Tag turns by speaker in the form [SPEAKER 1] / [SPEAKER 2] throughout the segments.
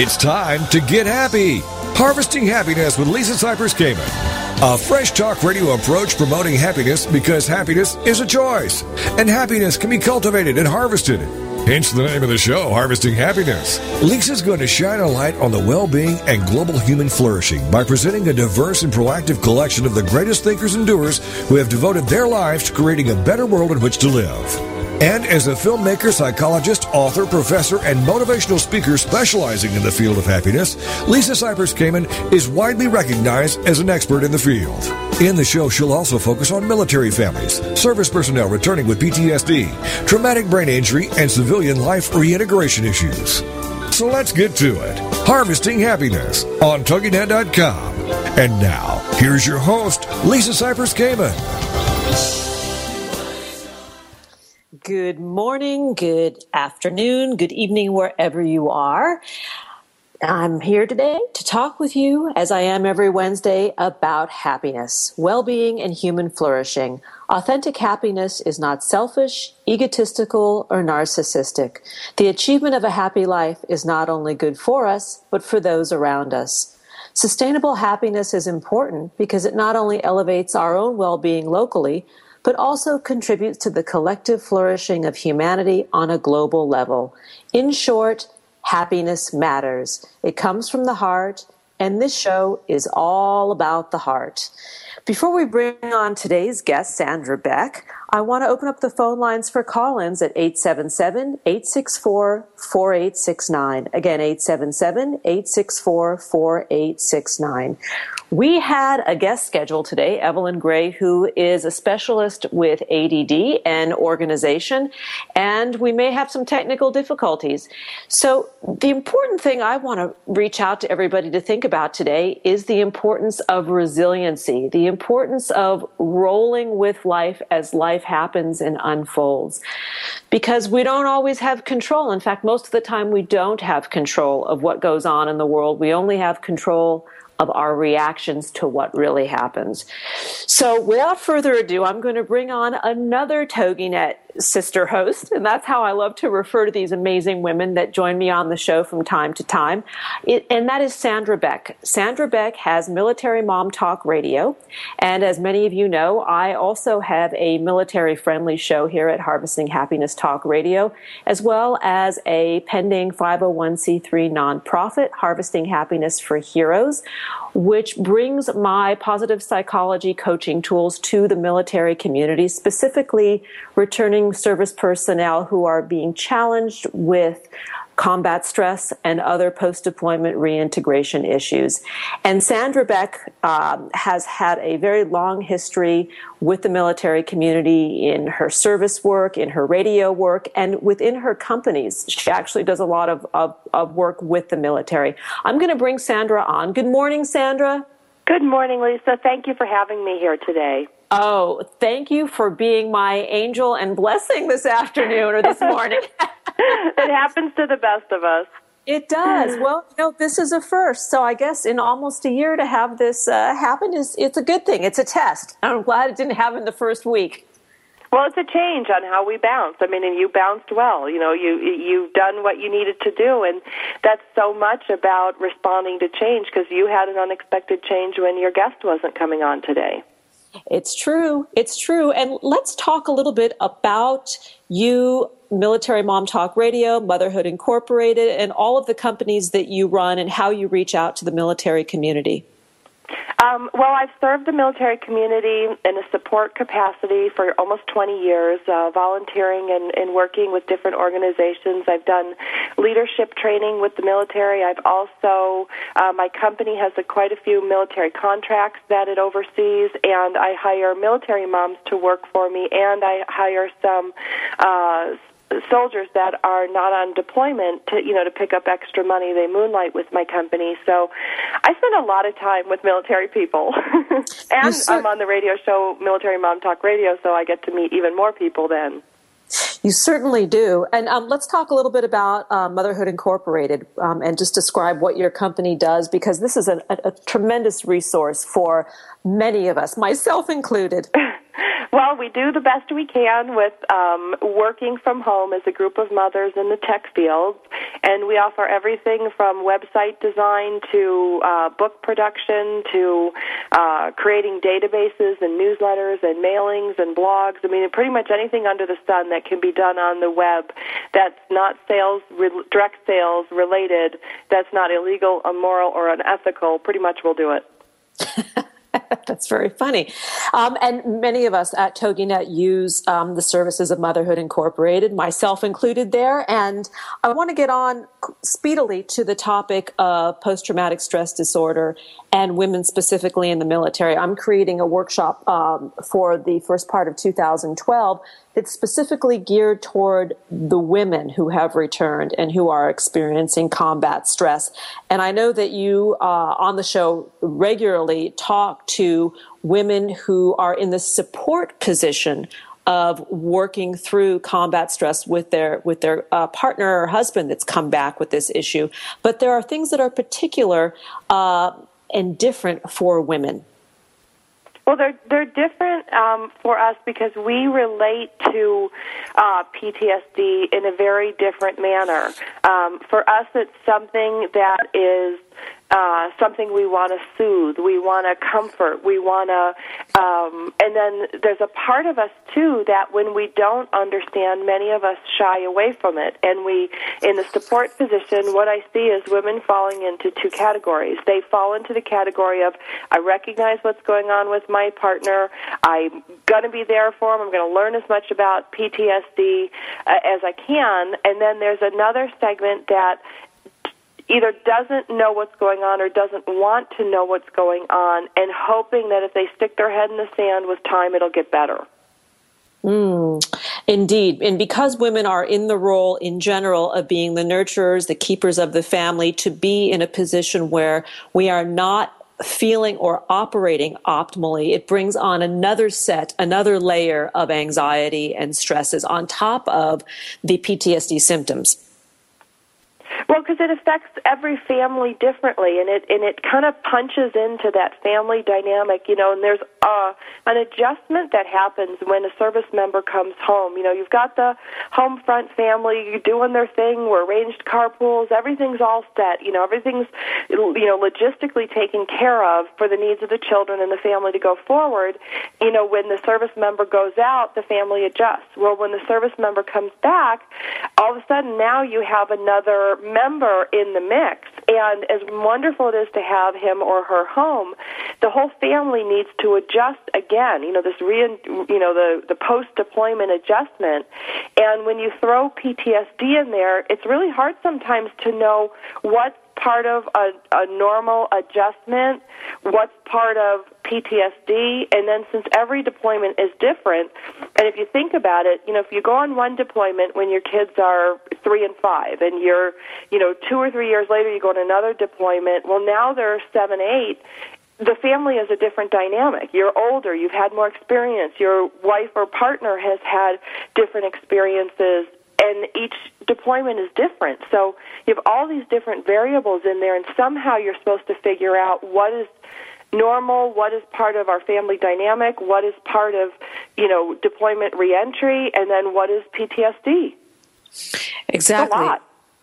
[SPEAKER 1] It's time to get happy. Harvesting Happiness with Lisa Cypers Kamen. A fresh talk radio approach promoting happiness because happiness is a choice. And happiness can be cultivated and harvested. Hence the name of the show, Harvesting Happiness. Lisa's going to shine a light on the well being and global human flourishing by presenting a diverse and proactive collection of the greatest thinkers and doers who have devoted their lives to creating a better world in which to live. And as a filmmaker, psychologist, author, professor, and motivational speaker specializing in the field of happiness, Lisa Cypers Kamen is widely recognized as an expert in the field. In the show, she'll also focus on military families, service personnel returning with PTSD, traumatic brain injury, and civilian life reintegration issues. So let's get to it. Harvesting Happiness on TogiNet.com. And now, here's your host, Lisa Cypers Kamen.
[SPEAKER 2] Good morning, good afternoon, good evening, wherever you are. I'm here today to talk with you, as I am every Wednesday, about happiness, well being, and human flourishing. Authentic happiness is not selfish, egotistical, or narcissistic. The achievement of a happy life is not only good for us, but for those around us. Sustainable happiness is important because it not only elevates our own well being locally, but also contributes to the collective flourishing of humanity on a global level. In short, happiness matters. It comes from the heart, and this show is all about the heart. Before we bring on today's guest, Sandra Beck, I want to open up the phone lines for call ins at 877 864 4869. Again, 877 864 4869. We had a guest scheduled today, Evelyn Gray, who is a specialist with ADD and organization, and we may have some technical difficulties. So, the important thing I want to reach out to everybody to think about today is the importance of resiliency, the importance of rolling with life as life happens and unfolds. Because we don't always have control. In fact, most of the time we don't have control of what goes on in the world. We only have control of our reactions to what really happens. So, without further ado, I'm going to bring on another TogiNet sister host, and that's how I love to refer to these amazing women that join me on the show from time to time. It, and that is Sandra Beck. Sandra Beck has Military Mom Talk Radio, and as many of you know, I also have a military friendly show here at Harvesting Happiness Talk Radio, as well as a pending 501c3 nonprofit, Harvesting Happiness for Heroes, which brings my positive psychology coaching tools to the military community, specifically returning service personnel who are being challenged with combat stress and other post deployment reintegration issues. And Sandra Beck um, has had a very long history with the military community in her service work, in her radio work, and within her companies. She actually does a lot of, of, of work with the military. I'm going to bring Sandra on. Good morning, Sandra.
[SPEAKER 3] Good morning, Lisa. Thank you for having me here today.
[SPEAKER 2] Oh, thank you for being my angel and blessing this afternoon or this morning.
[SPEAKER 3] it happens to the best of us.
[SPEAKER 2] It does. Well, you know, this is a first. So I guess in almost a year to have this uh, happen is it's a good thing. It's a test. I'm glad it didn't happen the first week.
[SPEAKER 3] Well, it's a change on how we bounce. I mean, and you bounced well. You know, you you've done what you needed to do, and that's so much about responding to change because you had an unexpected change when your guest wasn't coming on today.
[SPEAKER 2] It's true. It's true. And let's talk a little bit about you, Military Mom Talk Radio, Motherhood Incorporated, and all of the companies that you run and how you reach out to the military community.
[SPEAKER 3] Um, well, I've served the military community in a support capacity for almost 20 years, uh, volunteering and, and working with different organizations. I've done leadership training with the military. I've also, uh, my company has a, quite a few military contracts that it oversees, and I hire military moms to work for me, and I hire some uh, soldiers that are not on deployment to you know to pick up extra money. They moonlight with my company. So i spend a lot of time with military people. And i'm on the radio show military mom talk radio so i get to meet even more people then.
[SPEAKER 2] You certainly do. And um, let's talk a little bit about uh, Motherhood Incorporated um, and just describe what your company does because this is a, a, a tremendous resource for many of us, myself included.
[SPEAKER 3] Well, we do the best we can with um, working from home as a group of mothers in the tech field, and we offer everything from website design to uh, book production to uh, creating databases and newsletters and mailings and blogs. I mean, pretty much anything under the sun that can be done on the web that's not sales, re- direct sales related, that's not illegal, immoral, or unethical. Pretty much we'll do it.
[SPEAKER 2] That's very funny. Um, and many of us at TogiNet use um, the services of Motherhood Incorporated, myself included there. And I want to get on speedily to the topic of post traumatic stress disorder and women specifically in the military. I'm creating a workshop um, for the first part of 2012 that's specifically geared toward the women who have returned and who are experiencing combat stress. And I know that you uh, on the show regularly talk to women who are in the support position of working through combat stress with their with their uh, partner or husband that's come back with this issue. But there are things that are particular uh, and different for women.
[SPEAKER 3] Well, they're they're different um, for us because we relate to uh, PTSD in a very different manner. Um, for us, it's something that is uh, something we want to soothe, we want to comfort, we want to, um, and then there's a part of us too that when we don't understand, many of us shy away from it, and we, in the support position, what I see is women falling into two categories. They fall into the category of I recognize what's going on with my partner, I'm going to be there for him, I'm going to learn as much about PTSD uh, as I can, and then there's another segment that either doesn't know what's going on or doesn't want to know what's going on and hoping that if they stick their head in the sand with time, it'll get better.
[SPEAKER 2] Mm, indeed. And because women are in the role in general of being the nurturers, the keepers of the family, to be in a position where we are not feeling or operating optimally, it brings on another set, another layer of anxiety and stresses on top of the PTSD symptoms.
[SPEAKER 3] Well, because it affects every family differently, and it and it kind of punches into that family dynamic, you know. And there's uh, an adjustment that happens when a service member comes home. You know, you've got the home front family doing their thing. We're arranged carpools. Everything's all set. You know, everything's you know logistically taken care of for the needs of the children and the family to go forward. You know, when the service member goes out, the family adjusts. Well, when the service member comes back, all of a sudden now you have another member in the mix. And as wonderful it is to have him or her home, the whole family needs to adjust again. You know, this re, you know, the the post deployment adjustment. And when you throw PTSD in there, it's really hard sometimes to know what's part of a, a normal adjustment, what's part of PTSD, and then since every deployment is different, and if you think about it, you know, if you go on one deployment when your kids are three and five, and you're, you know, two or three years later you go on another deployment, well, now they're seven, eight, the family is a different dynamic. You're older, you've had more experience, your wife or partner has had different experiences, and each deployment is different. So you have all these different variables in there, and somehow you're supposed to figure out what is normal, what is part of our family dynamic, what is part of, you know, deployment reentry, and then what is PTSD.
[SPEAKER 2] Exactly.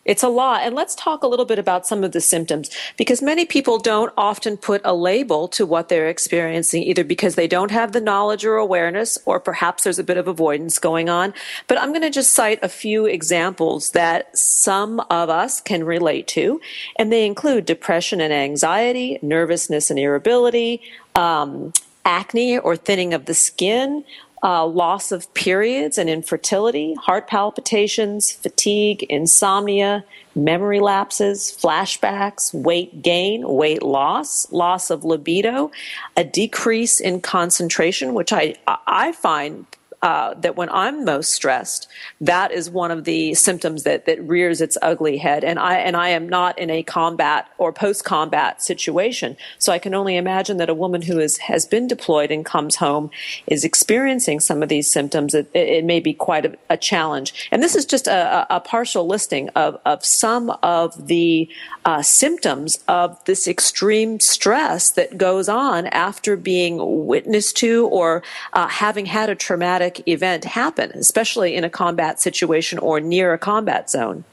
[SPEAKER 2] It's a lot. And let's talk a little bit about some of the symptoms because many people don't often put a label to what they're experiencing, either because they don't have the knowledge or awareness, or perhaps there's a bit of avoidance going on. But I'm going to just cite a few examples that some of us can relate to. And they include depression and anxiety, nervousness and irritability, um, acne or thinning of the skin, uh, loss of periods and infertility, heart palpitations, fatigue, insomnia, memory lapses, flashbacks, weight gain, weight loss, loss of libido, a decrease in concentration, which I, I find uh, that when I'm most stressed, that is one of the symptoms that, that rears its ugly head. And I, and I am not in a combat or post combat situation. So I can only imagine that a woman who is, has been deployed and comes home is experiencing some of these symptoms. It, it may be quite a, a, challenge. And this is just a, a, partial listing of, of some of the uh, symptoms of this extreme stress that goes on after being witness to or uh, having had a traumatic event happen, especially in a combat situation or near a combat zone.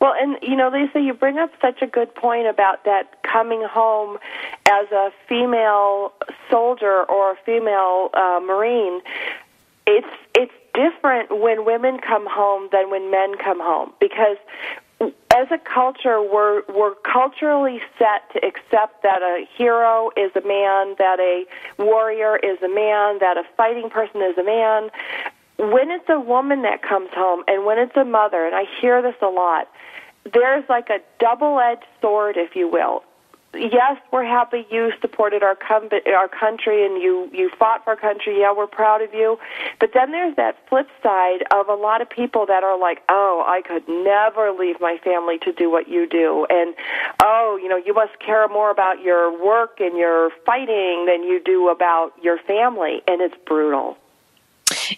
[SPEAKER 3] Well, and you know, Lisa, you bring up such a good point about that coming home as a female soldier or a female uh, Marine. It's it's different when women come home than when men come home because as a culture, we're we're culturally set to accept that a hero is a man, that a warrior is a man, that a fighting person is a man. When it's a woman that comes home, and when it's a mother, and I hear this a lot, there's like a double-edged sword, if you will yes, we're happy you supported our com- our country and you you fought for our country. Yeah, we're proud of you. But then there's that flip side of a lot of people that are like, "Oh, I could never leave my family to do what you do." And, "Oh, you know, you must care more about your work and your fighting than you do about your family." And it's brutal.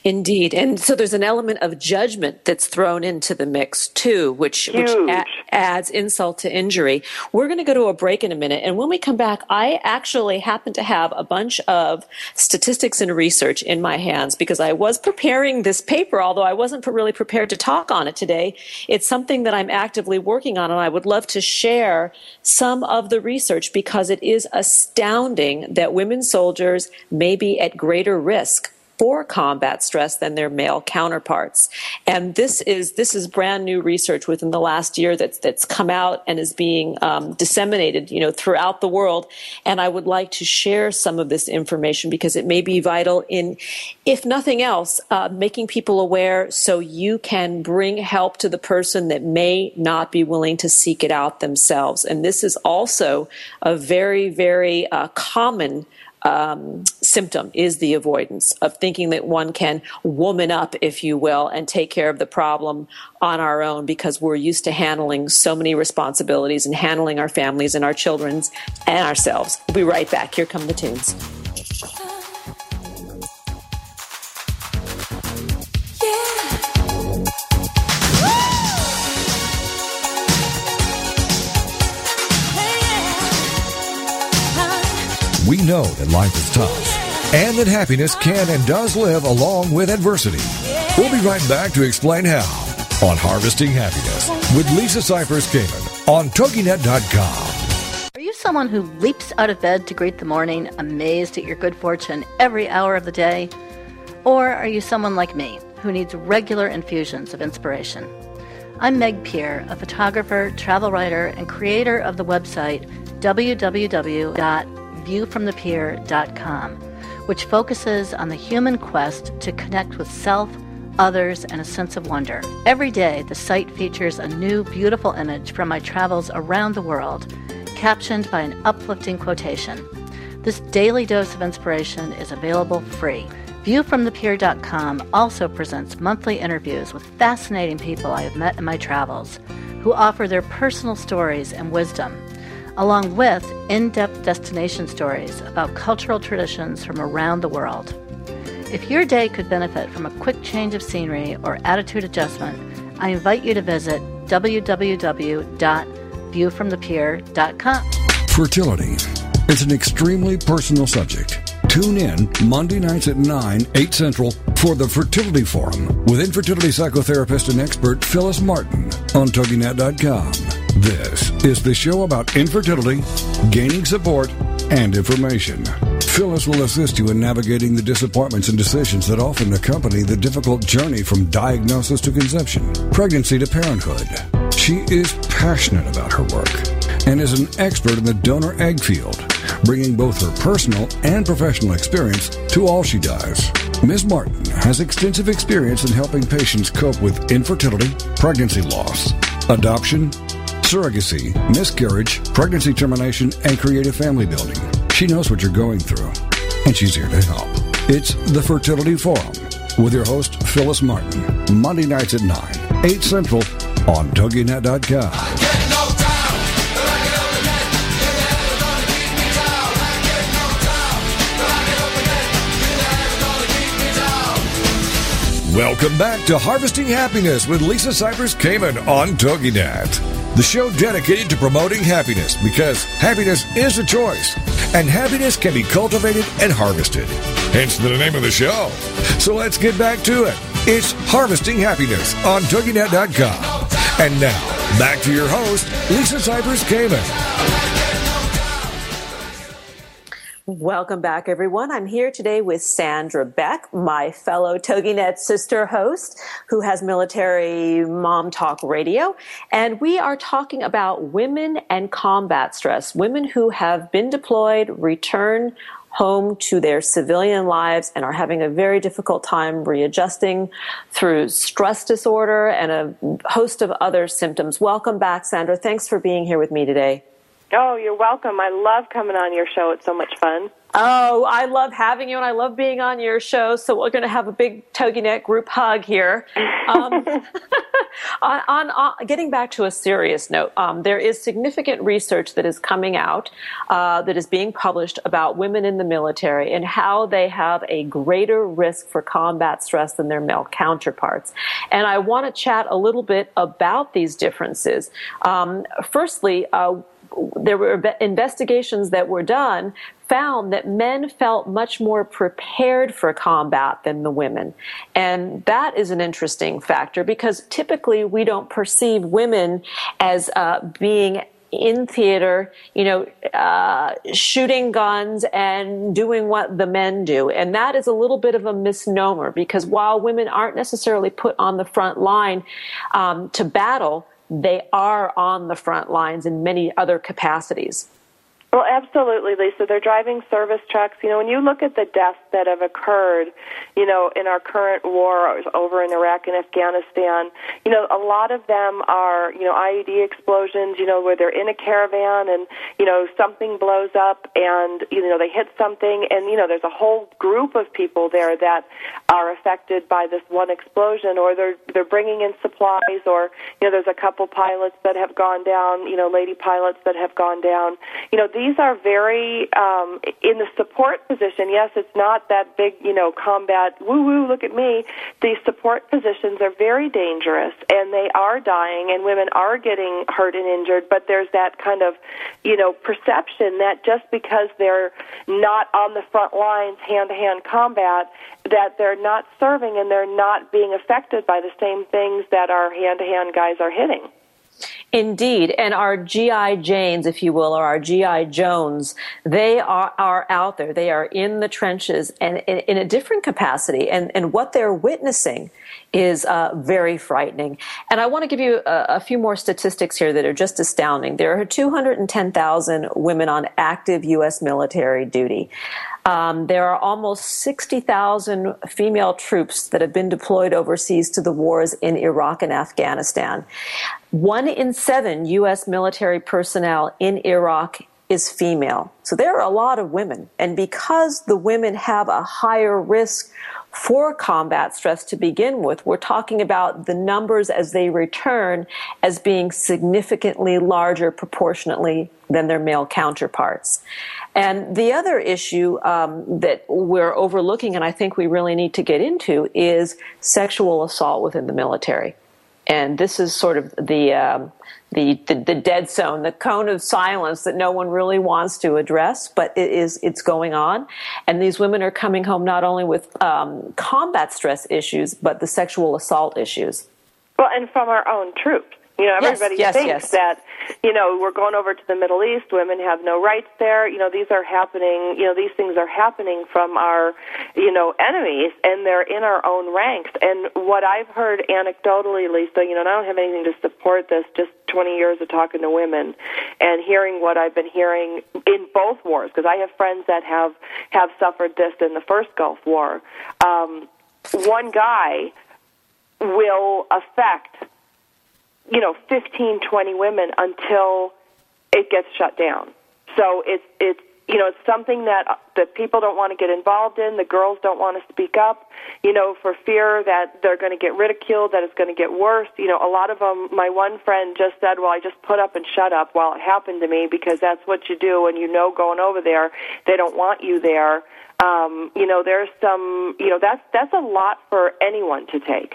[SPEAKER 2] Indeed. And so there's an element of judgment that's thrown into the mix too, which, which a- adds insult to injury. We're going to go to a break in a minute. And when we come back, I actually happen to have a bunch of statistics and research in my hands because I was preparing this paper, although I wasn't really prepared to talk on it today. It's something that I'm actively working on and I would love to share some of the research because it is astounding that women soldiers may be at greater risk for combat stress than their male counterparts. And this is this is brand new research within the last year that's that's come out and is being um, disseminated, you know, throughout the world. And I would like to share some of this information because it may be vital in, if nothing else, uh, making people aware so you can bring help to the person that may not be willing to seek it out themselves. And this is also a very very uh, common um, symptom is the avoidance of thinking that one can woman up, if you will, and take care of the problem on our own because we're used to handling so many responsibilities and handling our families and our children's and ourselves. We'll be right back. Here come the tunes.
[SPEAKER 1] Know that life is tough and that happiness can and does live along with adversity. We'll be right back to explain how on Harvesting Happiness with Lisa Cypers Kamen on TogiNet.com.
[SPEAKER 4] Are you someone who leaps out of bed to greet the morning, amazed at your good fortune every hour of the day? Or are you someone like me who needs regular infusions of inspiration? I'm Meg Pier, a photographer, travel writer, and creator of the website www viewfromthepier.com, which focuses on the human quest to connect with self, others, and a sense of wonder. Every day, the site features a new, beautiful image from my travels around the world, captioned by an uplifting quotation. This daily dose of inspiration is available free. ViewFromThePier.com also presents monthly interviews with fascinating people I have met in my travels who offer their personal stories and wisdom along with in depth destination stories about cultural traditions from around the world. If your day could benefit from a quick change of scenery or attitude adjustment, I invite you to visit www.viewfromthepier.com.
[SPEAKER 1] Fertility is an extremely personal subject Tune in Monday nights at 9, 8 Central for the Fertility Forum with infertility psychotherapist and expert Phyllis Martin on TogiNet.com. This is the show about infertility, gaining support, and information. Phyllis will assist you in navigating the disappointments and decisions that often accompany the difficult journey from diagnosis to conception, pregnancy to parenthood. She is passionate about her work and is an expert in the donor egg field, bringing both her personal and professional experience to all she does. Ms. Martin has extensive experience in helping patients cope with infertility, pregnancy loss, adoption, surrogacy, miscarriage, pregnancy termination, and creative family building. She knows what you're going through, and she's here to help. It's the Fertility Forum with your host, Phyllis Martin, Monday nights at 9, 8 Central on TogiNet.com. Welcome back to Harvesting Happiness with Lisa Cypers Kamen on TogiNet. The show dedicated to promoting happiness because happiness is a choice and happiness can be cultivated and harvested. Hence the name of the show. So let's get back to it. It's Harvesting Happiness on TogiNet.com. And now, back to your host, Lisa Cypers Kamen.
[SPEAKER 2] Welcome back, everyone. I'm here today with Sandra Beck, my fellow TogiNet sister host, who has military mom talk radio. And we are talking about women and combat stress, women who have been deployed, return home to their civilian lives and are having a very difficult time readjusting through stress disorder and a host of other symptoms. Welcome back, Sandra. Thanks for being here with me today.
[SPEAKER 3] Oh, you're welcome. I love coming on your show. It's so much fun.
[SPEAKER 2] Oh, I love having you and I love being on your show. So we're going to have a big TogiNet group hug here. Um, on, on, on, getting back to a serious note, um, there is significant research that is coming out uh, that is being published about women in the military and how they have a greater risk for combat stress than their male counterparts. And I want to chat a little bit about these differences. Um, firstly, uh, there were investigations that were done found that men felt much more prepared for combat than the women. And that is an interesting factor because typically we don't perceive women as uh, being in theater, you know, uh, shooting guns and doing what the men do. And that is a little bit of a misnomer because while women aren't necessarily put on the front line um, to battle, they are on the front lines in many other capacities.
[SPEAKER 3] Well, absolutely, Lisa. They're driving service trucks. You know, when you look at the deaths that have occurred, you know, in our current war over in Iraq and Afghanistan, you know, a lot of them are, you know, IED explosions, you know, where they're in a caravan and, you know, something blows up and, you know, they hit something and, you know, there's a whole group of people there that are affected by this one explosion or they're, they're bringing in supplies or, you know, there's a couple pilots that have gone down, you know, lady pilots that have gone down. You know, these are very um, in the support position. Yes, it's not that big, you know, combat woo woo. Look at me. These support positions are very dangerous, and they are dying, and women are getting hurt and injured. But there's that kind of, you know, perception that just because they're not on the front lines, hand to hand combat, that they're not serving and they're not being affected by the same things that our hand to hand guys are hitting.
[SPEAKER 2] Indeed. And our GI Janes, if you will, or our GI Jones, they are, are out there. They are in the trenches and in, in a different capacity. And, and what they're witnessing is uh, very frightening. And I want to give you a, a, few more statistics here that are just astounding. There are 210,000 women on active U.S. military duty. Um, there are almost 60,000 female troops that have been deployed overseas to the wars in Iraq and Afghanistan. One in seven U.S. military personnel in Iraq is female. So there are a lot of women. And because the women have a higher risk for combat stress to begin with, we're talking about the numbers as they return as being significantly larger proportionately than their male counterparts. And the other issue um, that we're overlooking, and I think we really need to get into, is sexual assault within the military. And this is sort of the, um, the, the, the dead zone, the cone of silence that no one really wants to address, but it is it's going on, and these women are coming home not only with um, combat stress issues, but the sexual assault issues.
[SPEAKER 3] Well, and from our own troops. You know, everybody
[SPEAKER 2] yes, yes,
[SPEAKER 3] thinks
[SPEAKER 2] yes.
[SPEAKER 3] that, you know, we're going over to the Middle East, women have no rights there. You know, these are happening, you know, these things are happening from our, you know, enemies, and they're in our own ranks. And what I've heard anecdotally, Lisa, you know, and I don't have anything to support this, just 20 years of talking to women and hearing what I've been hearing in both wars, because I have friends that have, have suffered this in the first Gulf War. Um, one guy will affect you know, 15, 20 women until it gets shut down. So it's it's you know, it's something that that people don't want to get involved in. The girls don't want to speak up, you know, for fear that they're going to get ridiculed, that it's going to get worse. You know, a lot of them. My one friend just said, "Well, I just put up and shut up while it happened to me because that's what you do, and you know, going over there, they don't want you there." Um, you know, there's some, you know, that's that's a lot for anyone to take.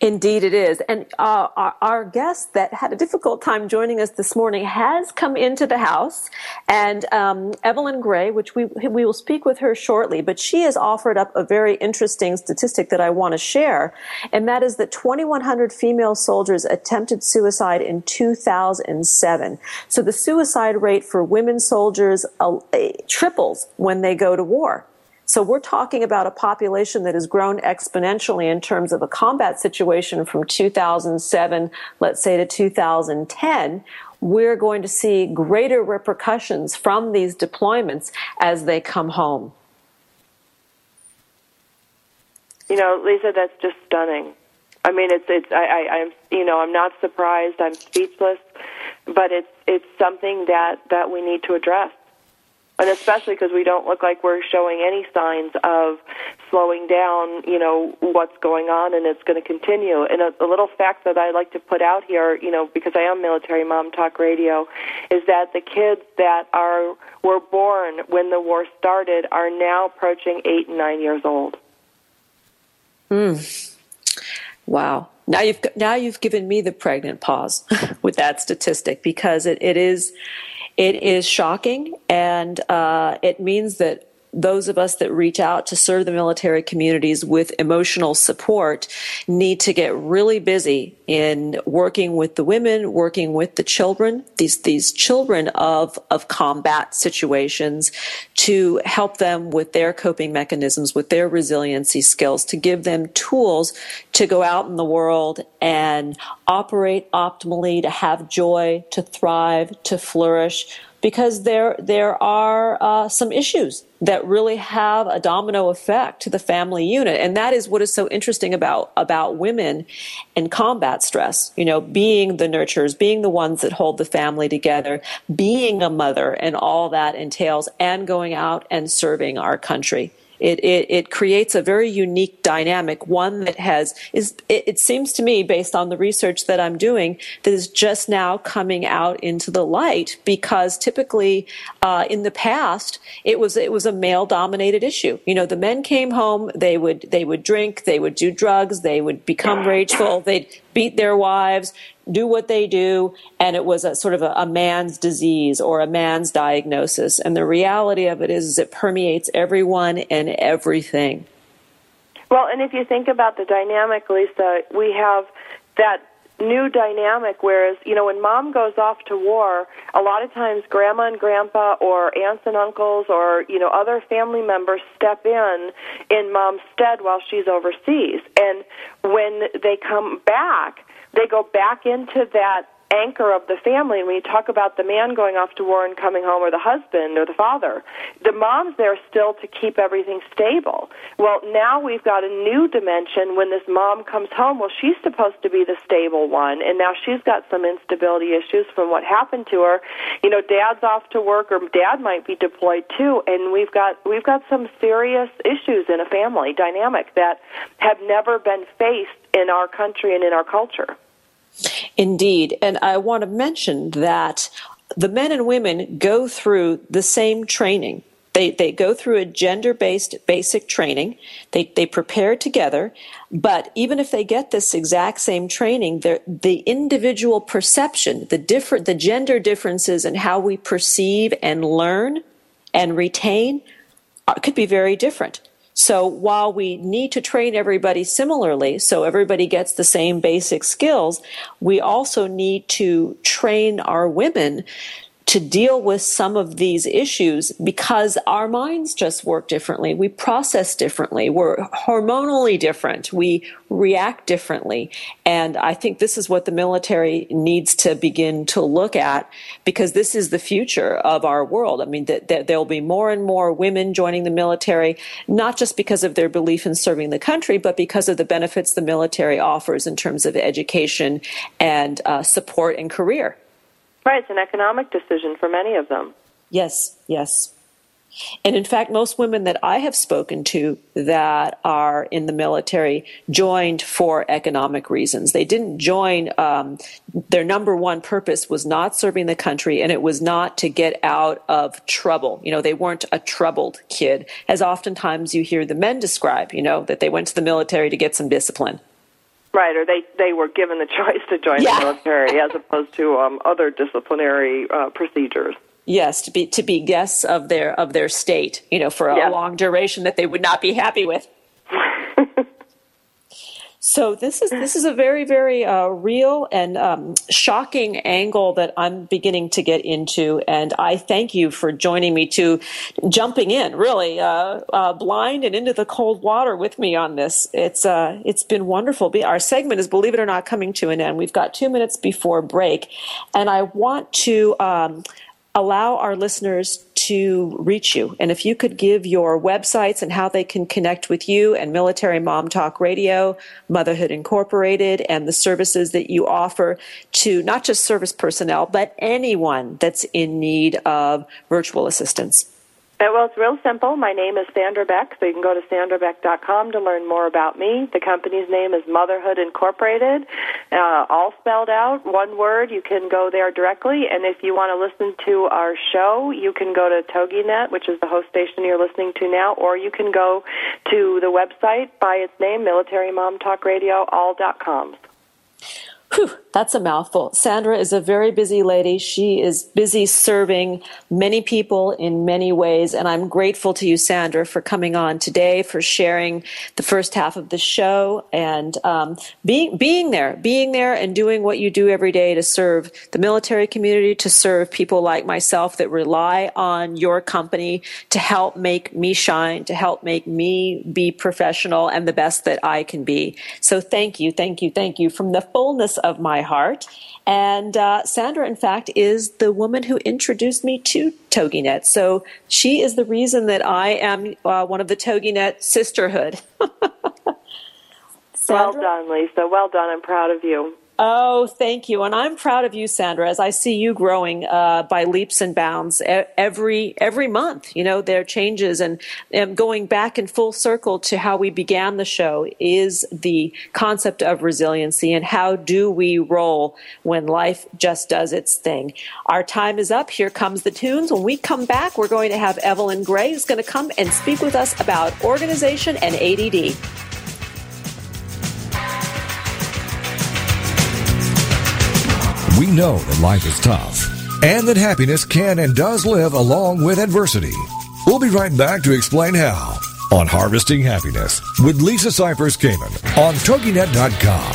[SPEAKER 2] Indeed, it is. And uh, our, our, guest that had a difficult time joining us this morning has come into the house, and um, Evelyn Gray, which we we will speak with her shortly, but she has offered up a very interesting statistic that I want to share, and that is that 2,100 female soldiers attempted suicide in 2007. So the suicide rate for women soldiers uh, triples when they go to war. So we're talking about a population that has grown exponentially in terms of a combat situation from 2007, let's say to 2010. We're going to see greater repercussions from these deployments as they come home.
[SPEAKER 3] You know, Lisa, that's just stunning. I mean, it's it's I, I I'm you know I'm not surprised. I'm speechless, but it's it's something that that we need to address and especially because we don't look like we're showing any signs of slowing down, you know, what's going on, and it's going to continue. And a, a little fact that I like to put out here, you know, because I am military mom talk radio, is that the kids that are were born when the war started are now approaching eight and nine years old.
[SPEAKER 2] Hmm. Wow. Now you've now you've given me the pregnant pause with that statistic because it, it is it is shocking, and uh, it means that those of us that reach out to serve the military communities with emotional support need to get really busy in working with the women, working with the children, these, these children of, of combat situations to help them with their coping mechanisms, with their resiliency skills, to give them tools to go out in the world and operate optimally, to have joy, to thrive, to flourish because there there are uh, some issues that really have a domino effect to the family unit, and that is what is so interesting about about women and combat stress. You know, being the nurturers, being the ones that hold the family together, being a mother, and all that entails, and going out and serving our country. It, it, it, creates a very unique dynamic, one that has is it, it, seems to me, based on the research that I'm doing, that is just now coming out into the light because typically uh, in the past it was it was a male dominated issue. You know, the men came home, they would they would drink, they would do drugs, they would become rageful, they'd beat their wives, do what they do, and it was a sort of a, a, man's disease or a man's diagnosis. And the reality of it is, is it permeates everyone and everything.
[SPEAKER 3] Well, and if you think about the dynamic, Lisa, we have that new dynamic whereas you know when mom goes off to war a lot of times grandma and grandpa or aunts and uncles or you know other family members step in in mom's stead while she's overseas and when they come back they go back into that anchor of the family. And when you talk about the man going off to war and coming home, or the husband or the father, the mom's there still to keep everything stable. Well, now we've got a new dimension when this mom comes home. Well, she's supposed to be the stable one, and now she's got some instability issues from what happened to her. You know, dad's off to work, or dad might be deployed too, and we've got we've got some serious issues in a family dynamic that have never been faced in our country and in our culture.
[SPEAKER 2] Indeed. And I want to mention that the men and women go through the same training. They, they go through a gender based basic training. They, they prepare together. But even if they get this exact same training, the individual perception, the different, the gender differences in how we perceive and learn and retain uh, could be very different. So while we need to train everybody similarly, so everybody gets the same basic skills, we also need to train our women to deal with some of these issues because our minds just work differently. We process differently. We're hormonally different. We react differently. And I think this is what the military needs to begin to look at because this is the future of our world. I mean, that, that there will be more and more women joining the military, not just because of their belief in serving the country, but because of the benefits the military offers in terms of education and uh, support and career.
[SPEAKER 3] Right, it's an economic decision for many of them.
[SPEAKER 2] Yes, yes. And in fact, most women that I have spoken to that are in the military joined for economic reasons. They didn't join, um, their number one purpose was not serving the country and it was not to get out of trouble. You know, they weren't a troubled kid, as oftentimes you hear the men describe, you know, that they went to the military to get some discipline.
[SPEAKER 3] Right, or they they were given the choice to join yeah. the military as opposed to um, other disciplinary uh, procedures.
[SPEAKER 2] Yes, to be to be guests of their of their state, you know, for a yes. long duration that they would not be happy with. So this is this is a very very uh, real and um, shocking angle that I'm beginning to get into, and I thank you for joining me to jumping in really uh, uh, blind and into the cold water with me on this. It's uh, it's been wonderful. Our segment is believe it or not coming to an end. We've got two minutes before break, and I want to. Um, allow our listeners to reach you. And if you could give your websites and how they can connect with you and Military Mom Talk Radio, Motherhood Incorporated, and the services that you offer to not just service personnel, but anyone that's in need of virtual assistance.
[SPEAKER 3] Well, it's real simple. My name is Sandra Beck, so you can go to sandrabeck.com to learn more about me. The company's name is Motherhood Incorporated, uh, all spelled out, one word. You can go there directly, and if you want to listen to our show, you can go to TogiNet, which is the host station you're listening to now, or you can go to the website by its name, Military Mom Talk Radio, all.com.
[SPEAKER 2] Whew, that's a mouthful. Sandra is a very busy lady. She is busy serving many people in many ways. And I'm grateful to you, Sandra, for coming on today, for sharing the first half of the show and um, being, being there, being there and doing what you do every day to serve the military community, to serve people like myself that rely on your company to help make me shine, to help make me be professional and the best that I can be. So thank you, thank you, thank you from the fullness of my heart. And uh, Sandra, in fact, is the woman who introduced me to TogiNet. So she is the reason that I am uh, one of the TogiNet sisterhood.
[SPEAKER 3] well done, Lisa. Well done. I'm proud of you.
[SPEAKER 2] Oh, thank you. And I'm proud of you, Sandra, as I see you growing uh, by leaps and bounds every every month. You know, there are changes and, and going back in full circle to how we began the show is the concept of resiliency and how do we roll when life just does its thing. Our time is up. Here comes the tunes. When we come back, we're going to have Evelyn Gray who's going to come and speak with us about organization and ADD.
[SPEAKER 1] We know that life is tough and that happiness can and does live along with adversity. We'll be right back to explain how on Harvesting Happiness with Lisa Cypers Kamen on TogiNet.com.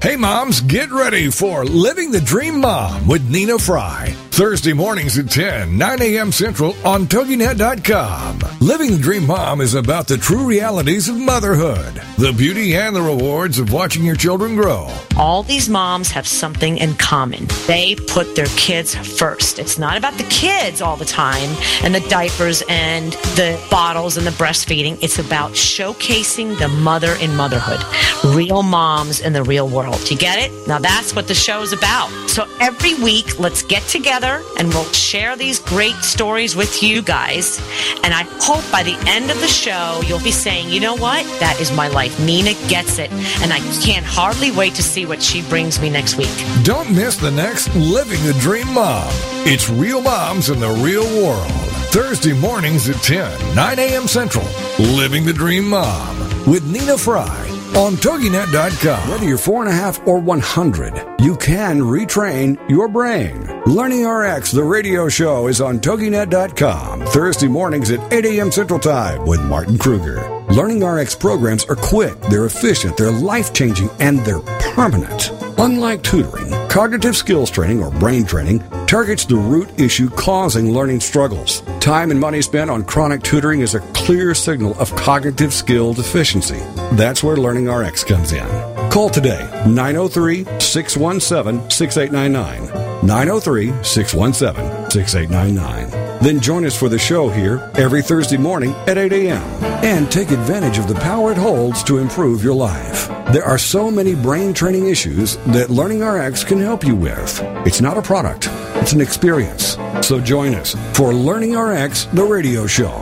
[SPEAKER 1] Hey moms, get ready for Living the Dream Mom with Nina Fry. Thursday mornings at 10, 9 a.m. Central on TogiNet.com. Living the Dream Mom is about the true realities of motherhood, the beauty and the rewards of watching your children grow.
[SPEAKER 5] All these moms have something in common. They put their kids first. It's not about the kids all the time and the diapers and the bottles and the breastfeeding. It's about showcasing the mother in motherhood real moms in the real world. You get it? Now that's what the show is about. So every week, let's get together and we'll share these great stories with you guys. And I hope by the end of the show, you'll be saying, you know what? That is my life. Nina gets it. And I can't hardly wait to see what she brings me next week.
[SPEAKER 1] Don't miss the next Living the Dream Mom. It's Real Moms in the Real World. Thursday mornings at 10, 9 a.m. Central. Living the Dream Mom with Nina Fry on TogiNet.com.
[SPEAKER 6] Whether you're four and a half or 100, you can retrain your brain. Learning RX, the radio show, is on TogiNet.com Thursday mornings at 8 a.m. Central Time with Martin Kruger. Learning RX programs are quick, they're efficient, they're life changing, and they're permanent. Unlike tutoring, cognitive skills training or brain training targets the root issue causing learning struggles. Time and money spent on chronic tutoring is a clear signal of cognitive skill deficiency. That's where Learning RX comes in. Call today 903 617 6899. 903 617 6899. Then join us for the show here every Thursday morning at 8 a.m. and take advantage of the power it holds to improve your life. There are so many brain training issues that Learning RX can help you with. It's not a product, it's an experience. So join us for Learning RX, the radio show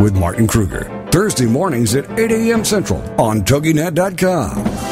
[SPEAKER 6] with Martin Kruger. Thursday mornings at 8 a.m. Central on TogiNet.com.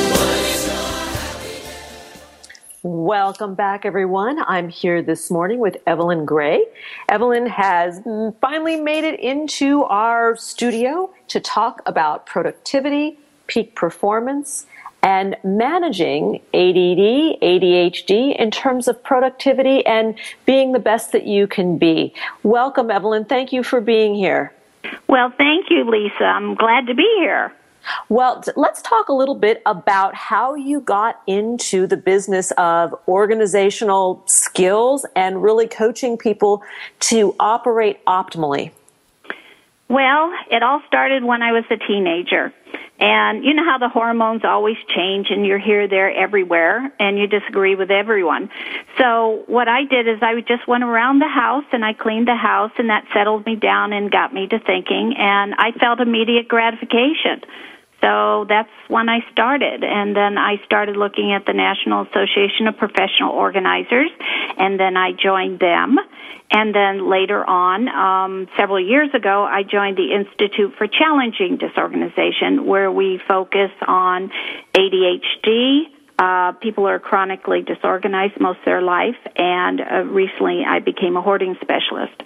[SPEAKER 2] Welcome back, everyone. I'm here this morning with Evelyn Gray. Evelyn has finally made it into our studio to talk about productivity, peak performance, and managing ADD, ADHD in terms of productivity and being the best that you can be. Welcome, Evelyn. Thank you for being here.
[SPEAKER 7] Well, thank you, Lisa. I'm glad to be here.
[SPEAKER 2] Well, let's talk a little bit about how you got into the business of organizational skills and really coaching people to operate optimally.
[SPEAKER 7] Well, it all started when I was a teenager. And you know how the hormones always change and you're here, there, everywhere, and you disagree with everyone. So what I did is I just went around the house and I cleaned the house and that settled me down and got me to thinking and I felt immediate gratification. So that's when I started. And then I started looking at the National Association of Professional Organizers, and then I joined them. And then later on, um, several years ago, I joined the Institute for Challenging Disorganization, where we focus on ADHD. Uh, people are chronically disorganized most of their life, and uh, recently I became a hoarding specialist.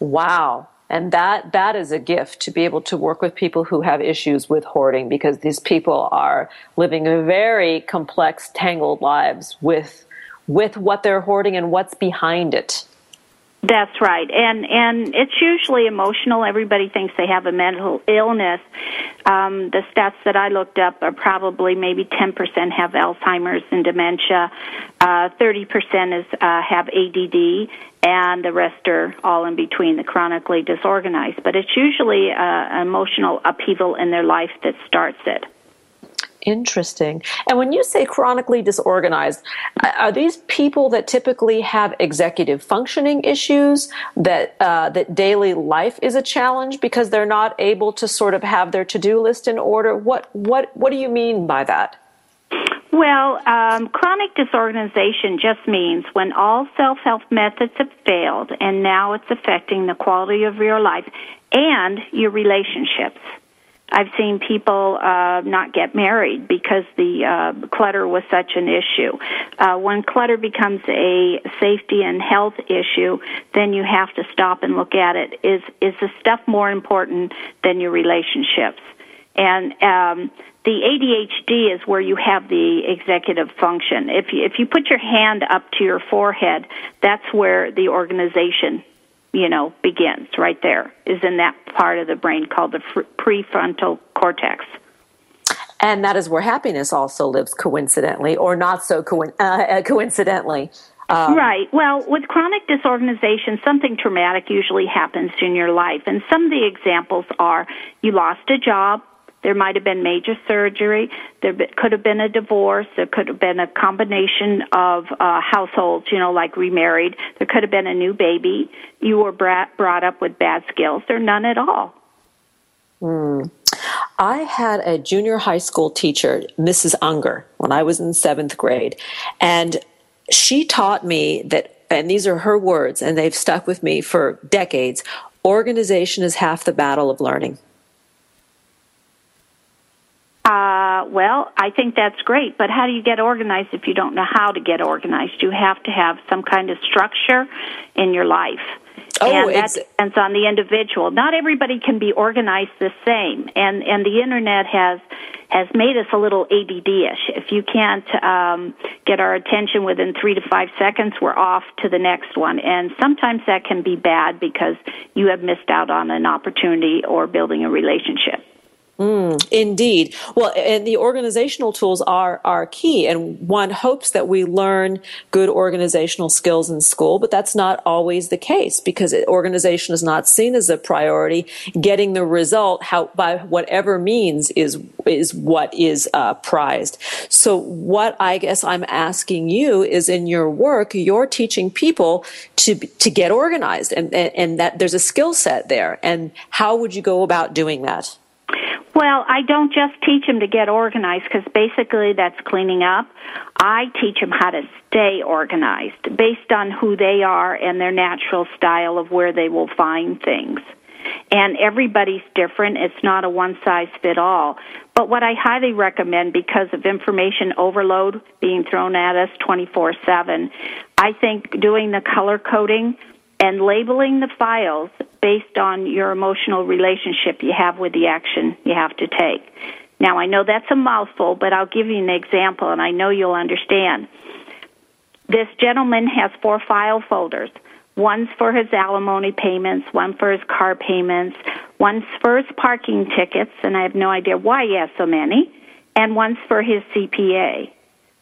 [SPEAKER 2] Wow and that that is a gift to be able to work with people who have issues with hoarding because these people are living very complex tangled lives with with what they're hoarding and what's behind it
[SPEAKER 7] that's right, and and it's usually emotional. Everybody thinks they have a mental illness. Um, the stats that I looked up are probably maybe 10% have Alzheimer's and dementia, uh, 30% is uh, have ADD, and the rest are all in between, the chronically disorganized. But it's usually uh, emotional upheaval in their life that starts it.
[SPEAKER 2] Interesting. And when you say chronically disorganized, are these people that typically have executive functioning issues that uh, that daily life is a challenge because they're not able to sort of have their to do list in order? What what what do you mean by that?
[SPEAKER 7] Well, um, chronic disorganization just means when all self help methods have failed and now it's affecting the quality of your life and your relationships. I've seen people uh, not get married because the uh, clutter was such an issue. Uh, when clutter becomes a safety and health issue, then you have to stop and look at it. Is is the stuff more important than your relationships? And um, the ADHD is where you have the executive function. If you, if you put your hand up to your forehead, that's where the organization, you know, begins. Right there is in that part of the brain called the prefrontal cortex.
[SPEAKER 2] And that is where happiness also lives, coincidentally, or not so co- uh, coincidentally.
[SPEAKER 7] Um, right. Well, with chronic disorganization, something traumatic usually happens in your life. And some of the examples are you lost a job, there might have been major surgery. There could have been a divorce. There could have been a combination of uh, households, you know, like remarried. There could have been a new baby. You were brought up with bad skills, or none at all.
[SPEAKER 2] Mm. I had a junior high school teacher, Mrs. Unger, when I was in seventh grade. And she taught me that, and these are her words, and they've stuck with me for decades organization is half the battle of learning.
[SPEAKER 7] Uh, well, I think that's great, but how do you get organized if you don't know how to get organized? You have to have some kind of structure in your life. Oh, and that depends on the individual. Not everybody can be organized the same, and and the internet has has made us a little ADD-ish. If you can't um, get our attention within three to five seconds, we're off to the next one, and sometimes that can be bad because you have missed out on an opportunity or building a relationship.
[SPEAKER 2] Mm, indeed. Well, and the organizational tools are, are key. And one hopes that we learn good organizational skills in school, but that's not always the case because organization is not seen as a priority. Getting the result how, by whatever means is, is what is uh, prized. So what I guess I'm asking you is in your work, you're teaching people to, to get organized and, and, and that there's a skill set there. And how would you go about doing that?
[SPEAKER 7] Well, I don't just teach them to get organized because basically that's cleaning up. I teach them how to stay organized based on who they are and their natural style of where they will find things. And everybody's different. It's not a one size fit all. But what I highly recommend because of information overload being thrown at us 24 7, I think doing the color coding and labeling the files based on your emotional relationship you have with the action you have to take. Now, I know that's a mouthful, but I'll give you an example and I know you'll understand. This gentleman has four file folders. One's for his alimony payments, one for his car payments, one's for his parking tickets, and I have no idea why he has so many, and one's for his CPA,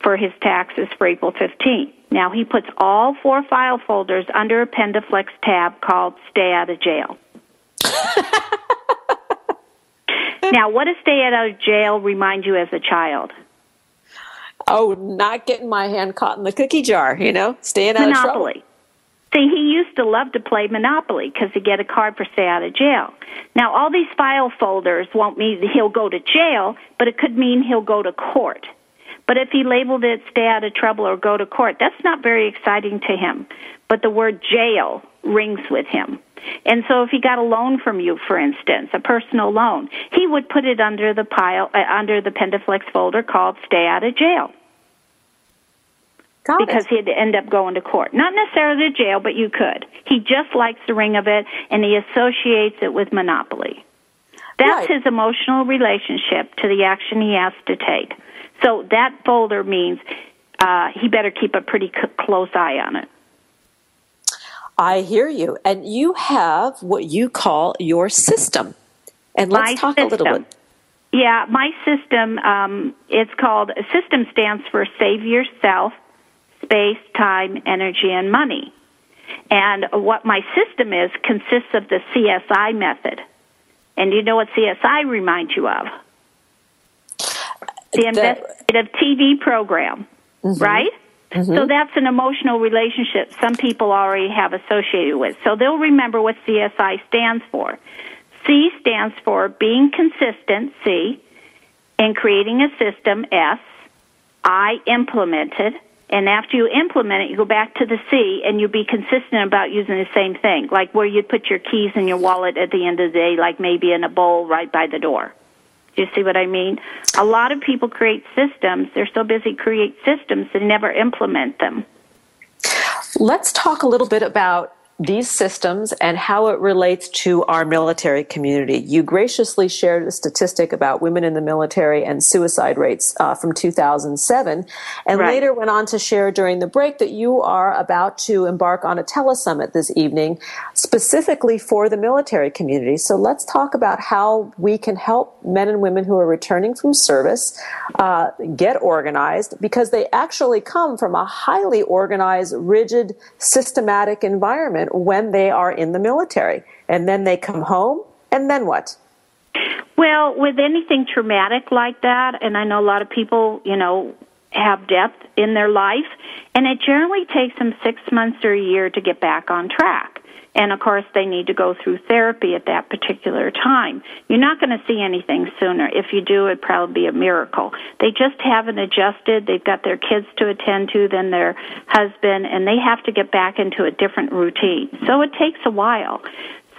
[SPEAKER 7] for his taxes for April 15th. Now he puts all four file folders under a Pendaflex tab called Stay Out of Jail. now, what does Stay Out of Jail remind you as a child?
[SPEAKER 2] Oh, not getting my hand caught in the cookie jar, you know, staying out
[SPEAKER 7] Monopoly.
[SPEAKER 2] of trouble.
[SPEAKER 7] See, he used to love to play Monopoly because he'd get a card for stay out of jail. Now, all these file folders won't mean he'll go to jail, but it could mean he'll go to court. But if he labeled it stay out of trouble or go to court, that's not very exciting to him. But the word jail rings with him. And so if he got a loan from you, for instance, a personal loan, he would put it under the pile, uh, under the Pendaflex folder called stay out of jail.
[SPEAKER 2] Got
[SPEAKER 7] because
[SPEAKER 2] it.
[SPEAKER 7] he'd end up going to court. Not necessarily to jail, but you could. He just likes the ring of it and he associates it with monopoly. That's
[SPEAKER 2] right.
[SPEAKER 7] his emotional relationship to the action he has to take. So that folder means uh, he better keep a pretty c- close eye on it.
[SPEAKER 2] I hear you. And you have what you call your system. And let's
[SPEAKER 7] my
[SPEAKER 2] talk
[SPEAKER 7] system.
[SPEAKER 2] a little bit.
[SPEAKER 7] Yeah, my system, um, it's called, system stands for Save Yourself, Space, Time, Energy, and Money. And what my system is consists of the CSI method. And you know what CSI reminds you of? The investigative TV program, mm-hmm. right? Mm-hmm. So that's an emotional relationship some people already have associated with. So they'll remember what CSI stands for. C stands for being consistent, C, in creating a system, S. I implemented, and after you implement it, you go back to the C and you be consistent about using the same thing, like where you put your keys in your wallet at the end of the day, like maybe in a bowl right by the door. Do you see what I mean? A lot of people create systems. They're so busy create systems they never implement them.
[SPEAKER 2] Let's talk a little bit about these systems and how it relates to our military community. You graciously shared a statistic about women in the military and suicide rates uh, from 2007, and right. later went on to share during the break that you are about to embark on a telesummit this evening specifically for the military community. So let's talk about how we can help men and women who are returning from service uh, get organized because they actually come from a highly organized, rigid, systematic environment when they are in the military. And then they come home, and then what?
[SPEAKER 7] Well, with anything traumatic like that, and I know a lot of people, you know, have death in their life, and it generally takes them six months or a year to get back on track. And of course, they need to go through therapy at that particular time. You're not going to see anything sooner. If you do, it'd probably be a miracle. They just haven't adjusted. They've got their kids to attend to, then their husband, and they have to get back into a different routine. So it takes a while.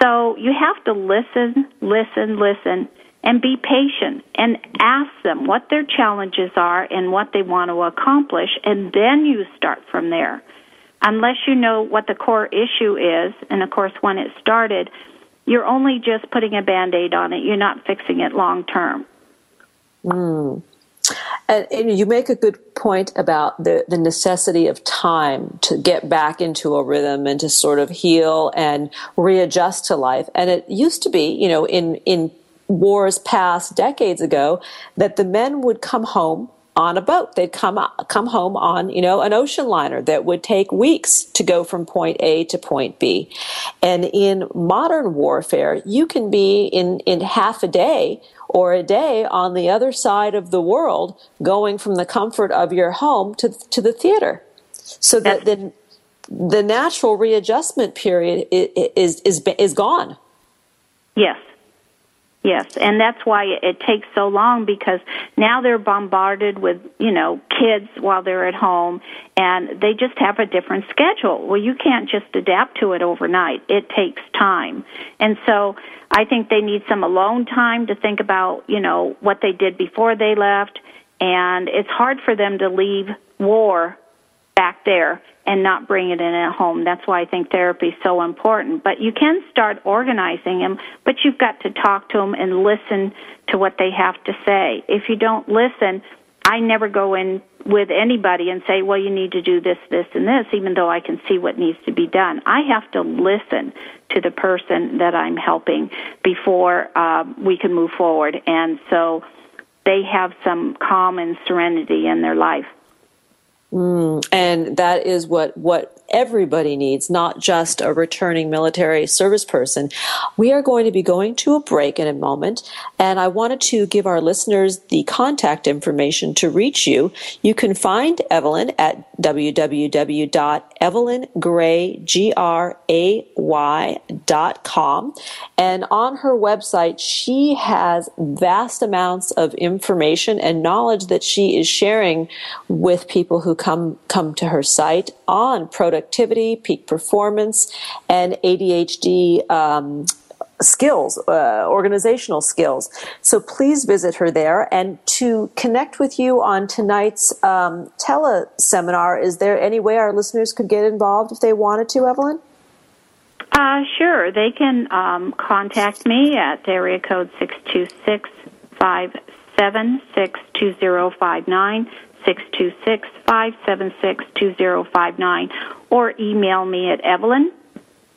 [SPEAKER 7] So you have to listen, listen, listen, and be patient and ask them what their challenges are and what they want to accomplish, and then you start from there unless you know what the core issue is, and of course, when it started, you're only just putting a band aid on it. You're not fixing it long term.
[SPEAKER 2] Mm. And, and, you make a good point about the, the necessity of time to get back into a rhythm and to sort of heal and readjust to life. And it used to be, you know, in, in wars past decades ago, that the men would come home on a boat. They'd come come home on, you know, an ocean liner that would take weeks to go from point A to point B. And in modern warfare, you can be in in half a day or a day on the other side of the world going from the comfort of your home to to the theater. So that the the natural readjustment period is is is, is gone.
[SPEAKER 7] Yes. Yes, and that's why it takes so long because now they're bombarded with, you know, kids while they're at home and they just have a different schedule. Well, you can't just adapt to it overnight. It takes time. And so I think they need some alone time to think about, you know, what they did before they left and it's hard for them to leave war back there and not bring it in at home. That's why I think therapy is so important. But you can start organizing them, but you've got to talk to them and listen to what they have to say. If you don't listen, I never go in with anybody and say, well, you need to do this, this, and this, even though I can see what needs to be done. I have to listen to the person that I'm helping before uh, we can move forward. And so they have some calm and serenity in their life.
[SPEAKER 2] Mm, and that is what, what everybody needs, not just a returning military service person. We are going to be going to a break in a moment, and I wanted to give our listeners the contact information to reach you. You can find Evelyn at www.evelyngraygrayy.com. And on her website, she has vast amounts of information and knowledge that she is sharing with people who come, come to her site on productivity, peak performance, and ADHD um, skills, uh, organizational skills. So please visit her there. And to connect with you on tonight's um, tele seminar, is there any way our listeners could get involved if they wanted to, Evelyn?
[SPEAKER 7] Uh, sure. They can um, contact me at area code 626 576 2059. 626 576 2059 or email me at Evelyn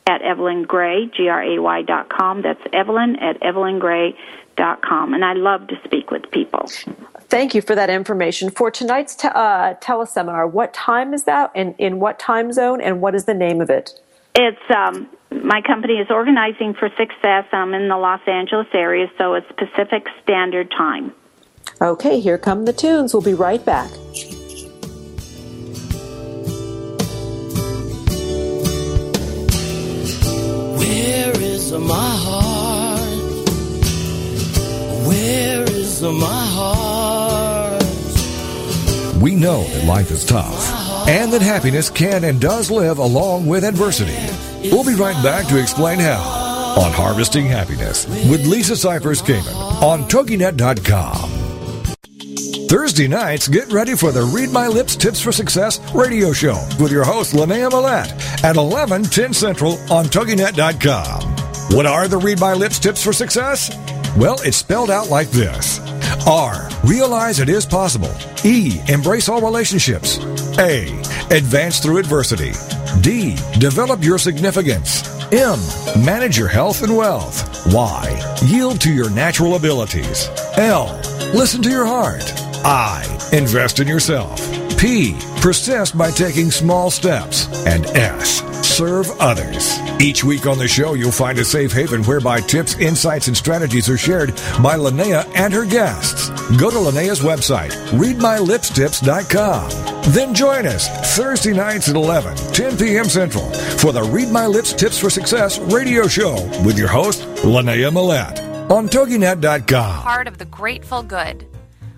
[SPEAKER 7] at Evelyn Gray, G-R-A-Y dot com. That's Evelyn at Evelyn Gray dot com. And I love to speak with people.
[SPEAKER 2] Thank you for that information. For tonight's te- uh, teleseminar, what time is that and in what time zone and what is the name of it?
[SPEAKER 7] It's um, my company is organizing for success. I'm in the Los Angeles area, so it's Pacific Standard Time.
[SPEAKER 2] Okay, here come the tunes. We'll be right back.
[SPEAKER 8] Where is my heart? Where is my heart?
[SPEAKER 1] We know that life is tough and that happiness can and does live along with adversity. We'll be right back to explain how on Harvesting Happiness with Lisa Cypers Kamen on TogiNet.com. Thursday nights, get ready for the Read My Lips Tips for Success radio show with your host, Linnea Millette, at 11, 10 Central on TogiNet.com. What are the Read My Lips Tips for Success? Well, it's spelled out like this R. Realize it is possible. E. Embrace all relationships. A. Advance through adversity. D. Develop your significance. M. Manage your health and wealth. Y. Yield to your natural abilities. L. Listen to your heart. I. Invest in yourself. P. Persist by taking small steps. And S. Serve others. Each week on the show, you'll find a safe haven whereby tips, insights, and strategies are shared by Linnea and her guests. Go to Linnea's website, readmylipstips.com. Then join us Thursday nights at 11, 10 p.m. Central for the Read My Lips Tips for Success radio show with your host, Linnea Millette on TogiNet.com.
[SPEAKER 9] Part of the Grateful Good.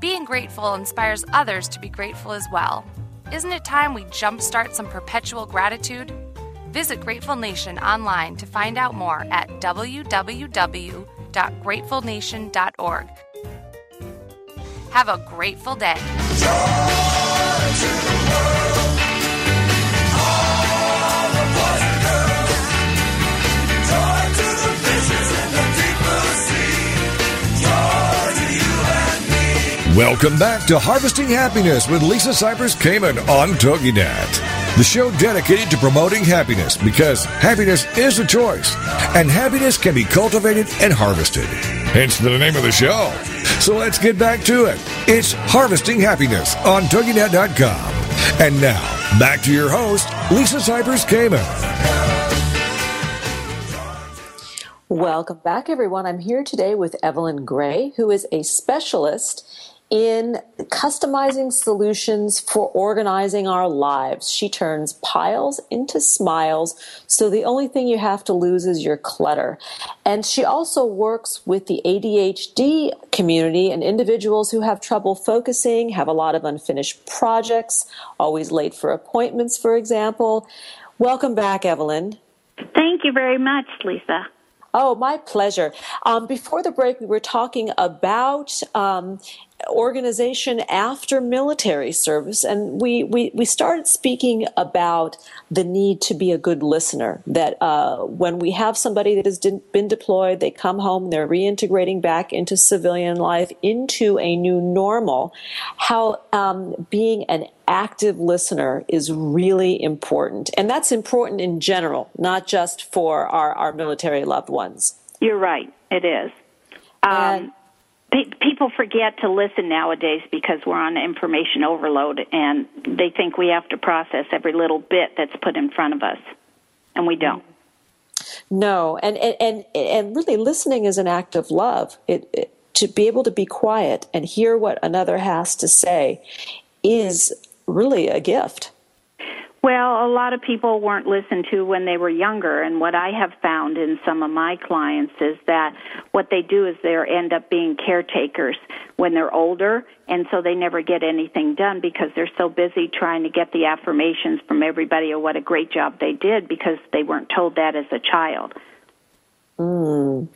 [SPEAKER 9] Being grateful inspires others to be grateful as well. Isn't it time we jumpstart some perpetual gratitude? Visit Grateful Nation online to find out more at www.gratefulnation.org. Have a grateful day.
[SPEAKER 1] Welcome back to Harvesting Happiness with Lisa Cypers Kamen on TogiNet. The show dedicated to promoting happiness because happiness is a choice and happiness can be cultivated and harvested. Hence the name of the show. So let's get back to it. It's Harvesting Happiness on TogiNet.com. And now, back to your host, Lisa Cypers Kamen.
[SPEAKER 2] Welcome back, everyone. I'm here today with Evelyn Gray, who is a specialist in customizing solutions for organizing our lives. She turns piles into smiles, so the only thing you have to lose is your clutter. And she also works with the ADHD community and individuals who have trouble focusing, have a lot of unfinished projects, always late for appointments, for example. Welcome back, Evelyn.
[SPEAKER 7] Thank you very much, Lisa.
[SPEAKER 2] Oh, my pleasure. Um, before the break, we were talking about um, organization after military service, and we, we, we started speaking about the need to be a good listener. That uh, when we have somebody that has been deployed, they come home, they're reintegrating back into civilian life, into a new normal, how um, being an active listener is really important. And that's important in general, not just for our, our military loved ones.
[SPEAKER 7] You're right, it is. Um, people forget to listen nowadays because we're on information overload and they think we have to process every little bit that's put in front of us and we don't.
[SPEAKER 2] No and and and, and really listening is an act of love. It, it to be able to be quiet and hear what another has to say is really a gift
[SPEAKER 7] well, a lot of people weren't listened to when they were younger, and what I have found in some of my clients is that what they do is they end up being caretakers when they're older, and so they never get anything done because they're so busy trying to get the affirmations from everybody or what a great job they did because they weren't told that as a child.
[SPEAKER 2] Mm.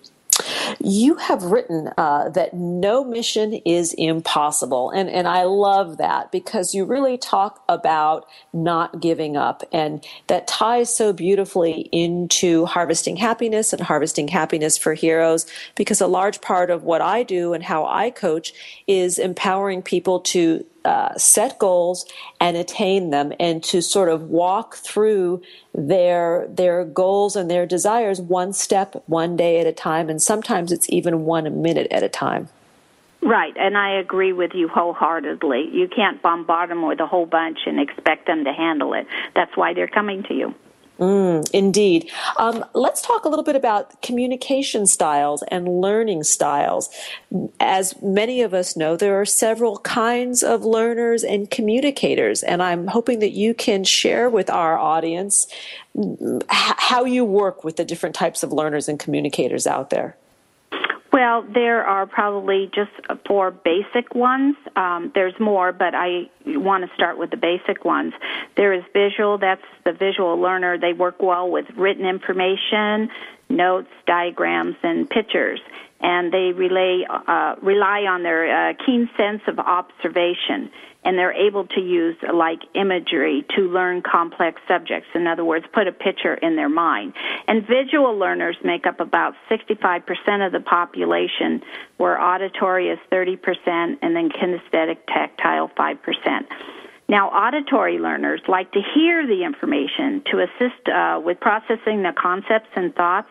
[SPEAKER 2] You have written uh, that no mission is impossible. And, and I love that because you really talk about not giving up. And that ties so beautifully into harvesting happiness and harvesting happiness for heroes because a large part of what I do and how I coach is empowering people to uh, set goals and attain them and to sort of walk through their their goals and their desires one step one day at a time and sometimes it's even one minute at a time.
[SPEAKER 7] Right and i agree with you wholeheartedly. You can't bombard them with a whole bunch and expect them to handle it. That's why they're coming to you
[SPEAKER 2] Mm, indeed. Um, let's talk a little bit about communication styles and learning styles. As many of us know, there are several kinds of learners and communicators, and I'm hoping that you can share with our audience how you work with the different types of learners and communicators out there.
[SPEAKER 7] Well, there are probably just four basic ones. Um, there's more, but I want to start with the basic ones. There is visual, that's the visual learner. They work well with written information, notes, diagrams, and pictures. And they relay, uh, rely on their uh, keen sense of observation and they're able to use like imagery to learn complex subjects. In other words, put a picture in their mind. And visual learners make up about 65% of the population, where auditory is 30%, and then kinesthetic, tactile, 5%. Now, auditory learners like to hear the information to assist uh, with processing the concepts and thoughts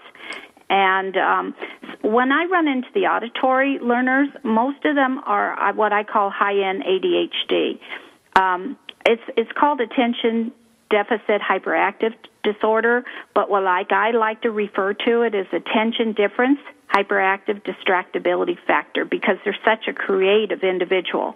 [SPEAKER 7] and um, when I run into the auditory learners, most of them are uh, what I call high-end ADHD. Um, it's it's called attention deficit hyperactive disorder, but what like I like to refer to it as attention difference hyperactive distractibility factor because they're such a creative individual.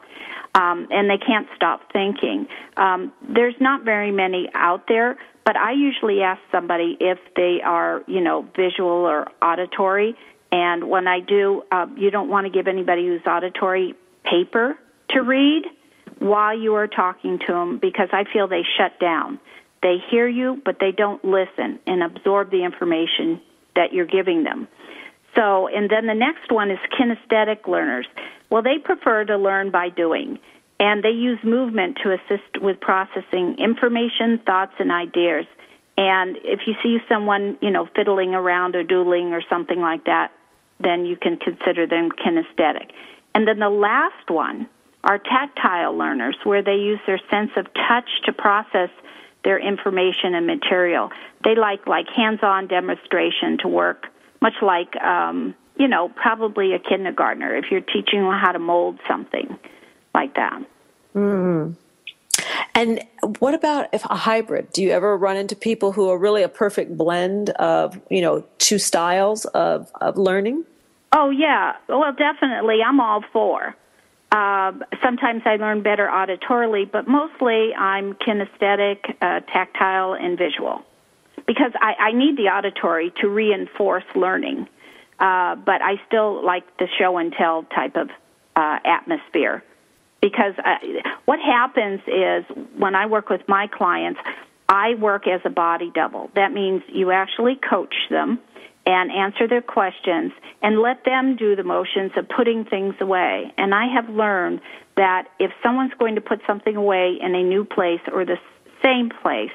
[SPEAKER 7] Um, and they can't stop thinking. Um, there's not very many out there, but I usually ask somebody if they are, you know, visual or auditory. And when I do, uh, you don't want to give anybody who's auditory paper to read while you are talking to them because I feel they shut down. They hear you, but they don't listen and absorb the information that you're giving them. So, and then the next one is kinesthetic learners. Well, they prefer to learn by doing and they use movement to assist with processing information, thoughts, and ideas. And if you see someone, you know, fiddling around or doodling or something like that, then you can consider them kinesthetic. And then the last one are tactile learners, where they use their sense of touch to process their information and material. They like like hands-on demonstration to work, much like um, you know, probably a kindergartner if you're teaching them how to mold something like that.
[SPEAKER 2] Mm-hmm. And what about if a hybrid? Do you ever run into people who are really a perfect blend of, you know, two styles of, of learning?
[SPEAKER 7] Oh, yeah. Well, definitely. I'm all for. Uh, sometimes I learn better auditorily, but mostly I'm kinesthetic, uh, tactile, and visual. Because I, I need the auditory to reinforce learning. Uh, but I still like the show and tell type of uh, atmosphere because uh, what happens is when I work with my clients, I work as a body double. That means you actually coach them and answer their questions and let them do the motions of putting things away. And I have learned that if someone's going to put something away in a new place or the same place,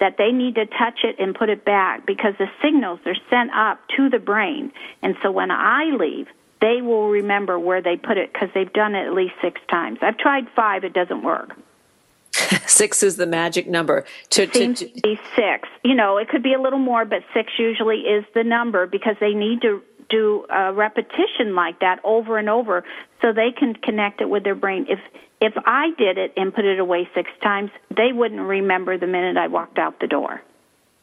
[SPEAKER 7] that they need to touch it and put it back because the signals are sent up to the brain. And so when I leave, they will remember where they put it because they've done it at least six times. I've tried five, it doesn't work.
[SPEAKER 2] six is the magic number.
[SPEAKER 7] To, to, Seems to be six. You know, it could be a little more, but six usually is the number because they need to do a repetition like that over and over so they can connect it with their brain. If if I did it and put it away six times, they wouldn't remember the minute I walked out the door.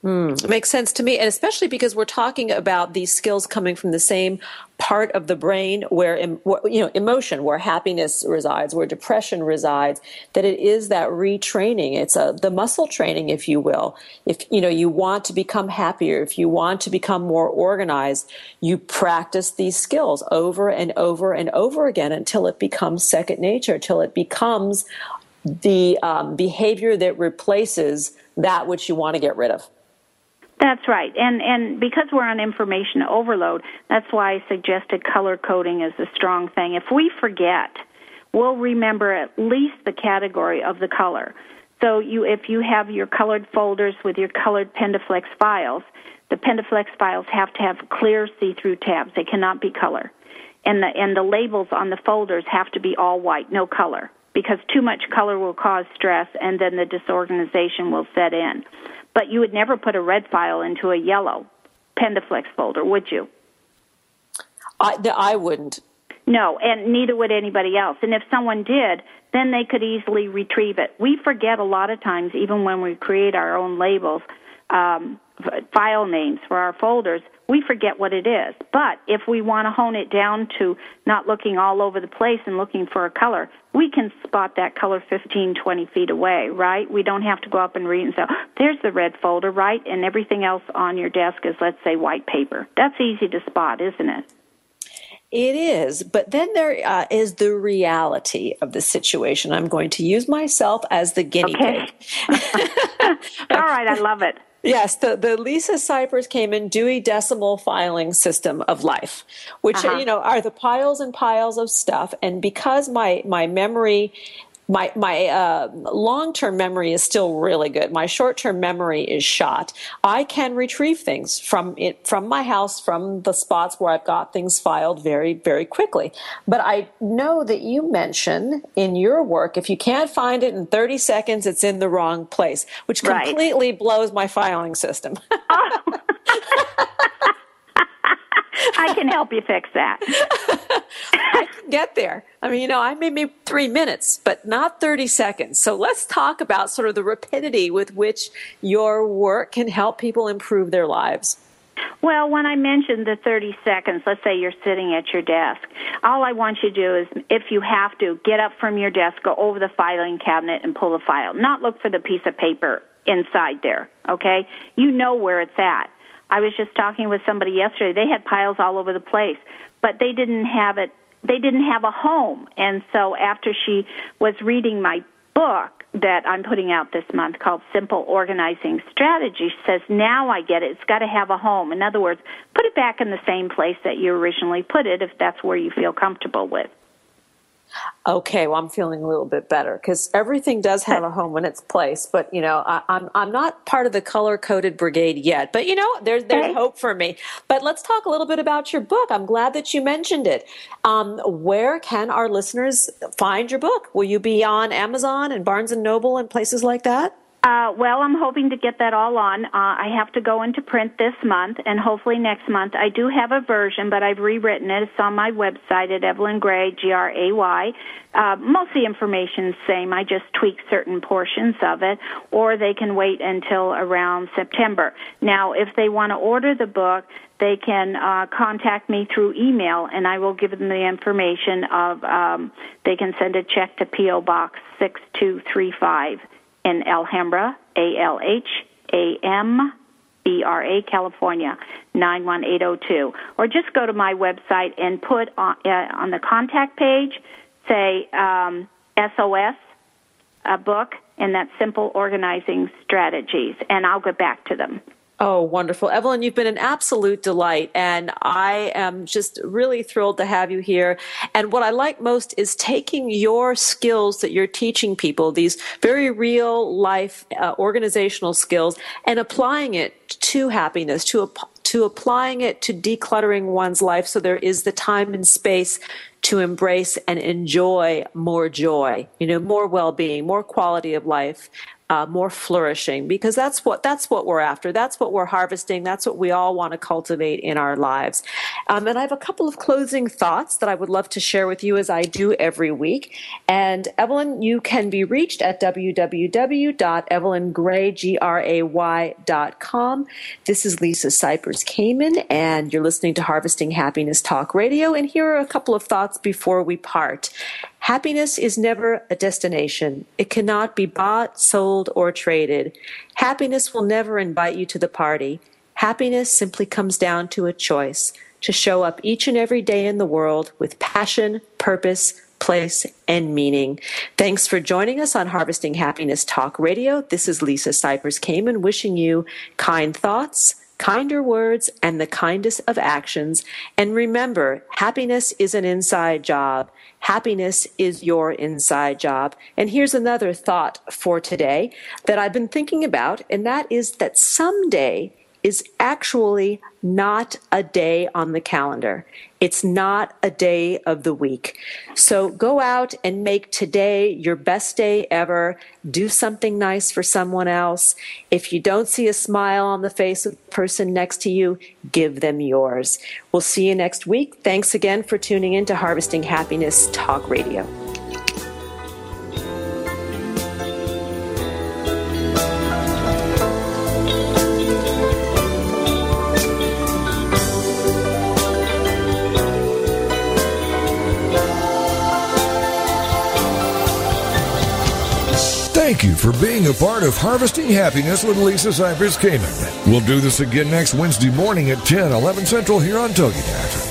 [SPEAKER 2] Mm, makes sense to me, and especially because we're talking about these skills coming from the same part of the brain where you know emotion, where happiness resides, where depression resides. That it is that retraining. It's a the muscle training, if you will. If you know you want to become happier, if you want to become more organized, you practice these skills over and over and over again until it becomes second nature, until it becomes the um, behavior that replaces that which you want to get rid of.
[SPEAKER 7] That's right. And and because we're on information overload, that's why I suggested color coding is a strong thing. If we forget, we'll remember at least the category of the color. So you if you have your colored folders with your colored Pendaflex files, the Pendaflex files have to have clear see-through tabs. They cannot be color. And the and the labels on the folders have to be all white, no color, because too much color will cause stress and then the disorganization will set in. But you would never put a red file into a yellow Pendaflex folder, would you?
[SPEAKER 2] I, I wouldn't.
[SPEAKER 7] No, and neither would anybody else. And if someone did, then they could easily retrieve it. We forget a lot of times, even when we create our own labels, um, file names for our folders, we forget what it is. But if we want to hone it down to not looking all over the place and looking for a color, we can spot that color 15, 20 feet away, right? We don't have to go up and read and say, oh, there's the red folder, right? And everything else on your desk is, let's say, white paper. That's easy to spot, isn't it?
[SPEAKER 2] It is, but then there uh, is the reality of the situation. I'm going to use myself as the guinea
[SPEAKER 7] okay.
[SPEAKER 2] pig.
[SPEAKER 7] All right, I love it.
[SPEAKER 2] Yes, the, the Lisa Cypers in Dewey Decimal Filing System of Life, which uh-huh. you know are the piles and piles of stuff. And because my my memory my my uh, long term memory is still really good. My short term memory is shot. I can retrieve things from it from my house, from the spots where I've got things filed very very quickly. But I know that you mention in your work if you can't find it in 30 seconds, it's in the wrong place, which completely right. blows my filing system. oh.
[SPEAKER 7] I can help you fix that.
[SPEAKER 2] I can get there. I mean, you know, I maybe three minutes, but not 30 seconds. So let's talk about sort of the rapidity with which your work can help people improve their lives.
[SPEAKER 7] Well, when I mentioned the 30 seconds, let's say you're sitting at your desk, all I want you to do is, if you have to, get up from your desk, go over the filing cabinet and pull the file. Not look for the piece of paper inside there, okay? You know where it's at. I was just talking with somebody yesterday. They had piles all over the place, but they didn't have it. They didn't have a home, and so after she was reading my book that I'm putting out this month called Simple Organizing Strategy, she says now I get it. It's got to have a home. In other words, put it back in the same place that you originally put it, if that's where you feel comfortable with
[SPEAKER 2] okay, well, I'm feeling a little bit better because everything does have a home in its place. But you know, I, am I'm, I'm not part of the color coded brigade yet. But you know, there's there's hope for me. But let's talk a little bit about your book. I'm glad that you mentioned it. Um, where can our listeners find your book? Will you be on Amazon and Barnes and Noble and places like that?
[SPEAKER 7] Uh, well, I'm hoping to get that all on. Uh, I have to go into print this month, and hopefully next month. I do have a version, but I've rewritten it. It's on my website at Evelyn Gray, G R A Y. Uh, most of the information's same. I just tweak certain portions of it, or they can wait until around September. Now, if they want to order the book, they can uh, contact me through email, and I will give them the information of. Um, they can send a check to PO Box six two three five in Alhambra, A L H A M B R A, California, 91802. Or just go to my website and put on, uh, on the contact page, say um, SOS, a book, and that's Simple Organizing Strategies, and I'll get back to them.
[SPEAKER 2] Oh, wonderful. Evelyn, you've been an absolute delight, and I am just really thrilled to have you here. And what I like most is taking your skills that you're teaching people, these very real life uh, organizational skills, and applying it to happiness, to, to applying it to decluttering one's life so there is the time and space to embrace and enjoy more joy, you know, more well-being, more quality of life, uh, more flourishing because that's what that's what we're after. That's what we're harvesting. That's what we all want to cultivate in our lives. Um, and I have a couple of closing thoughts that I would love to share with you as I do every week. And Evelyn, you can be reached at www.evelyngrayGray.com. This is Lisa Cypers Kamen, and you're listening to Harvesting Happiness Talk Radio. And here are a couple of thoughts before we part. Happiness is never a destination. It cannot be bought, sold, or traded. Happiness will never invite you to the party. Happiness simply comes down to a choice to show up each and every day in the world with passion, purpose, place, and meaning. Thanks for joining us on Harvesting Happiness Talk Radio. This is Lisa Cypers Kamen wishing you kind thoughts, kinder words, and the kindest of actions. And remember, happiness is an inside job. Happiness is your inside job. And here's another thought for today that I've been thinking about, and that is that someday is actually not a day on the calendar. It's not a day of the week. So go out and make today your best day ever. Do something nice for someone else. If you don't see a smile on the face of the person next to you, give them yours. We'll see you next week. Thanks again for tuning in to Harvesting Happiness Talk Radio.
[SPEAKER 1] Thank you for being a part of Harvesting Happiness with Lisa Cypers Kamen. We'll do this again next Wednesday morning at 10, 11 Central here on TogiNet.